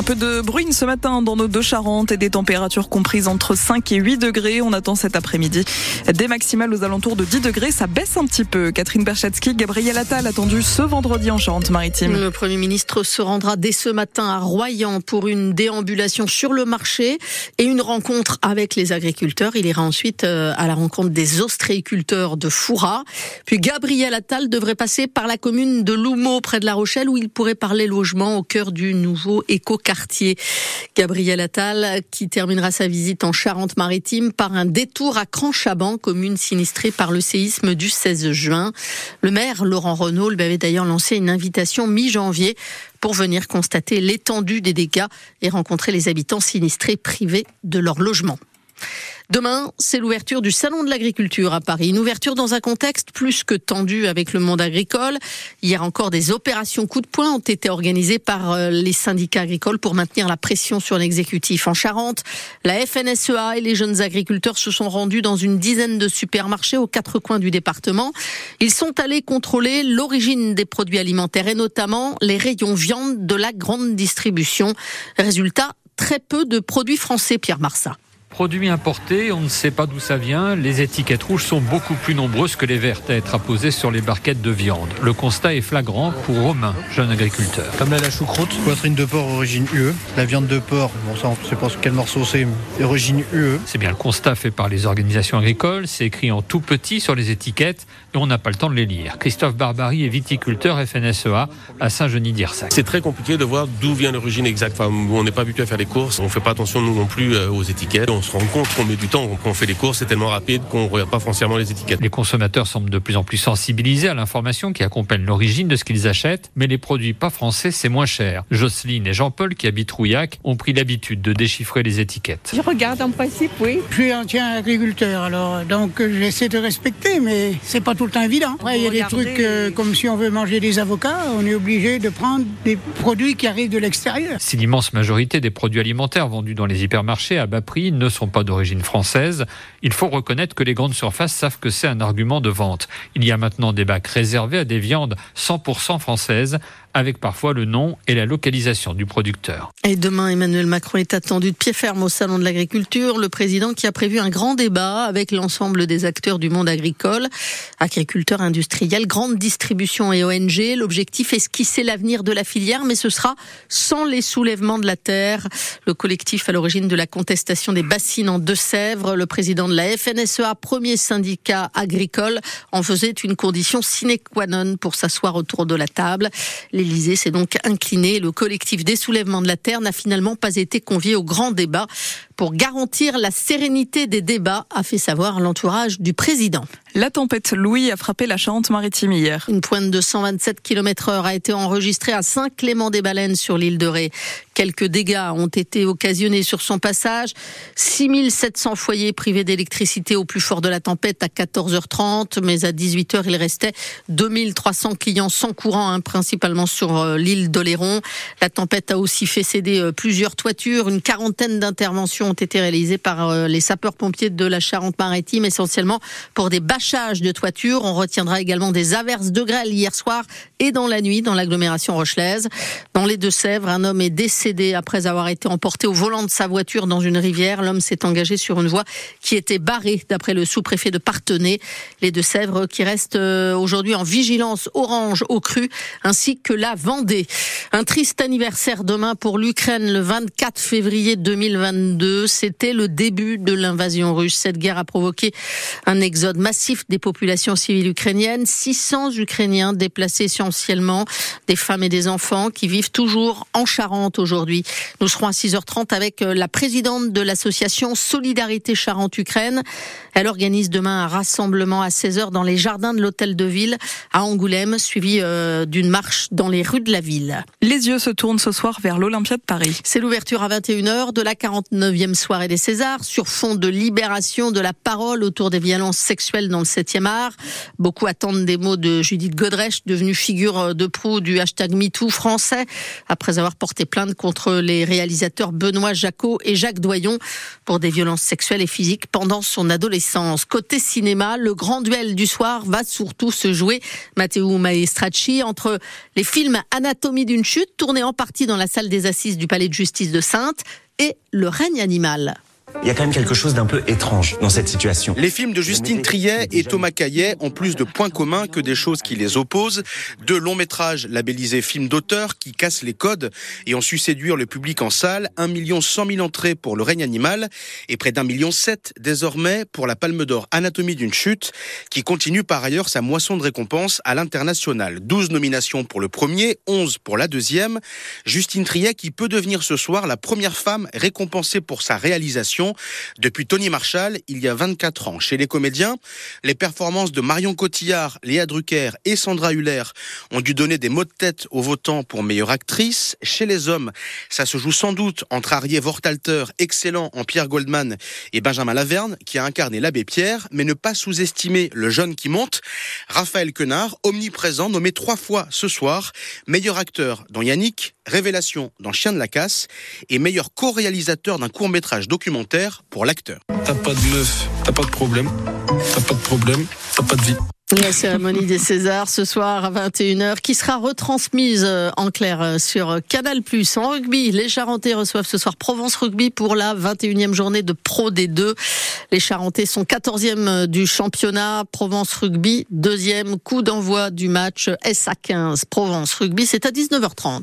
Un peu de bruine ce matin dans nos deux Charentes et des températures comprises entre 5 et 8 degrés. On attend cet après-midi des maximales aux alentours de 10 degrés. Ça baisse un petit peu. Catherine Berchatsky, Gabriel Attal attendu ce vendredi en Charente-Maritime. Le Premier ministre se rendra dès ce matin à Royan pour une déambulation sur le marché et une rencontre avec les agriculteurs. Il ira ensuite euh, à la rencontre des ostréiculteurs de Foura. Puis Gabriel Attal devrait passer par la commune de Loumeau près de La Rochelle où il pourrait parler logement au cœur du nouveau éco quartier. Gabriel Attal qui terminera sa visite en Charente-Maritime par un détour à Cranchaban, commune sinistrée par le séisme du 16 juin. Le maire Laurent Renault lui avait d'ailleurs lancé une invitation mi-janvier pour venir constater l'étendue des dégâts et rencontrer les habitants sinistrés privés de leur logement. Demain, c'est l'ouverture du Salon de l'agriculture à Paris. Une ouverture dans un contexte plus que tendu avec le monde agricole. Hier encore, des opérations coup de poing ont été organisées par euh, les syndicats agricoles pour maintenir la pression sur l'exécutif en Charente. La FNSEA et les jeunes agriculteurs se sont rendus dans une dizaine de supermarchés aux quatre coins du département. Ils sont allés contrôler l'origine des produits alimentaires et notamment les rayons viande de la grande distribution. Résultat, très peu de produits français, Pierre Marsat. Produits importés, on ne sait pas d'où ça vient. Les étiquettes rouges sont beaucoup plus nombreuses que les vertes à être apposées sur les barquettes de viande. Le constat est flagrant pour Romain, jeune agriculteur. Comme la choucroute, poitrine de porc origine UE, la viande de porc, bon ça on ne sait pas quel morceau c'est, origine UE. C'est bien le constat fait par les organisations agricoles, c'est écrit en tout petit sur les étiquettes et on n'a pas le temps de les lire. Christophe Barbary est viticulteur FNSEA à Saint-Genis-d'Irsac. C'est très compliqué de voir d'où vient l'origine exacte. Enfin, on n'est pas habitué à faire les courses, on ne fait pas attention nous non plus euh, aux étiquettes on se rend compte qu'on met du temps, qu'on fait les courses, c'est tellement rapide qu'on ne regarde pas foncièrement les étiquettes. Les consommateurs semblent de plus en plus sensibilisés à l'information qui accompagne l'origine de ce qu'ils achètent, mais les produits pas français, c'est moins cher. Jocelyne et Jean-Paul, qui habitent Rouillac, ont pris l'habitude de déchiffrer les étiquettes. Je regarde en principe, oui. Je suis un tien agriculteur, alors donc euh, j'essaie de respecter, mais c'est pas tout le temps évident. il y a des trucs euh, comme si on veut manger des avocats, on est obligé de prendre des produits qui arrivent de l'extérieur. Si l'immense majorité des produits alimentaires vendus dans les hypermarchés à bas prix ne sont pas d'origine française, il faut reconnaître que les grandes surfaces savent que c'est un argument de vente. Il y a maintenant des bacs réservés à des viandes 100% françaises avec parfois le nom et la localisation du producteur. Et demain, Emmanuel Macron est attendu de pied ferme au Salon de l'Agriculture, le président qui a prévu un grand débat avec l'ensemble des acteurs du monde agricole, agriculteurs, industriels, grande distribution et ONG. L'objectif est esquisser l'avenir de la filière, mais ce sera sans les soulèvements de la terre. Le collectif à l'origine de la contestation des bassines en Deux-Sèvres, le président de la FNSEA, premier syndicat agricole, en faisait une condition sine qua non pour s'asseoir autour de la table. L'Élysée s'est donc incliné. Le collectif des soulèvements de la Terre n'a finalement pas été convié au grand débat pour garantir la sérénité des débats, a fait savoir l'entourage du président. La tempête Louis a frappé la Charente-Maritime hier. Une pointe de 127 km heure a été enregistrée à Saint-Clément-des-Baleines sur l'île de Ré. Quelques dégâts ont été occasionnés sur son passage. 6700 foyers privés d'électricité au plus fort de la tempête à 14h30, mais à 18h, il restait 2300 clients sans courant, hein, principalement sur euh, l'île d'Oléron. La tempête a aussi fait céder euh, plusieurs toitures. Une quarantaine d'interventions ont été réalisées par euh, les sapeurs-pompiers de la Charente-Maritime, essentiellement pour des bâchages de toitures. On retiendra également des averses de grêle hier soir et dans la nuit dans l'agglomération rochelaise. Dans les Deux-Sèvres, un homme est décédé après avoir été emporté au volant de sa voiture dans une rivière. L'homme s'est engagé sur une voie qui était barrée, d'après le sous-préfet de Partenay. Les Deux-Sèvres qui restent euh, aujourd'hui en vigilance orange au cru, ainsi que la Vendée. Un triste anniversaire demain pour l'Ukraine, le 24 février 2022. C'était le début de l'invasion russe. Cette guerre a provoqué un exode massif des populations civiles ukrainiennes. 600 Ukrainiens déplacés essentiellement, des femmes et des enfants qui vivent toujours en Charente aujourd'hui. Nous serons à 6h30 avec euh, la présidente de l'association Solidarité Charente-Ukraine. Elle organise demain un rassemblement à 16h dans les jardins de l'hôtel de ville à Angoulême, suivi euh, d'une marche dans les rues de la ville. Les yeux se tournent ce soir vers l'Olympia de Paris. C'est l'ouverture à 21h de la 49e 9e soirée des Césars sur fond de libération de la parole autour des violences sexuelles dans le 7e art. Beaucoup attendent des mots de Judith Godrèche, devenue figure de proue du hashtag MeToo français, après avoir porté plainte contre les réalisateurs Benoît Jacot et Jacques Doyon pour des violences sexuelles et physiques pendant son adolescence. Côté cinéma, le grand duel du soir va surtout se jouer, Matteo Maestracci, entre les films Anatomie d'une chute, tourné en partie dans la salle des assises du Palais de justice de Sainte, et Le règne animal. Il y a quand même quelque chose d'un peu étrange dans cette situation. Les films de Justine Triet et Thomas Caillet ont plus de points communs que des choses qui les opposent. Deux longs métrages labellisés films d'auteur qui cassent les codes et ont su séduire le public en salle. 1 million 100 000 entrées pour Le règne animal et près d'un million sept désormais pour la Palme d'Or Anatomie d'une chute qui continue par ailleurs sa moisson de récompenses à l'international. 12 nominations pour le premier, 11 pour la deuxième. Justine Triet qui peut devenir ce soir la première femme récompensée pour sa réalisation depuis Tony Marshall il y a 24 ans. Chez les comédiens, les performances de Marion Cotillard, Léa Drucker et Sandra Huller ont dû donner des mots de tête aux votants pour meilleure actrice. Chez les hommes, ça se joue sans doute entre Arié Vortalter, excellent en Pierre Goldman, et Benjamin Laverne, qui a incarné l'abbé Pierre, mais ne pas sous-estimer le jeune qui monte. Raphaël Quenard, omniprésent, nommé trois fois ce soir, meilleur acteur dans Yannick, Révélation dans Chien de la Casse et meilleur co-réalisateur d'un court métrage documentaire pour l'acteur. T'as pas de meuf, t'as pas de problème, t'as pas de problème, t'as pas de vie. La cérémonie des Césars ce soir à 21h qui sera retransmise euh, en clair euh, sur Canal+. En rugby, les Charentais reçoivent ce soir Provence Rugby pour la 21e journée de Pro D2. Les Charentais sont 14e euh, du championnat. Provence Rugby, deuxième coup d'envoi du match SA15. Provence Rugby, c'est à 19h30.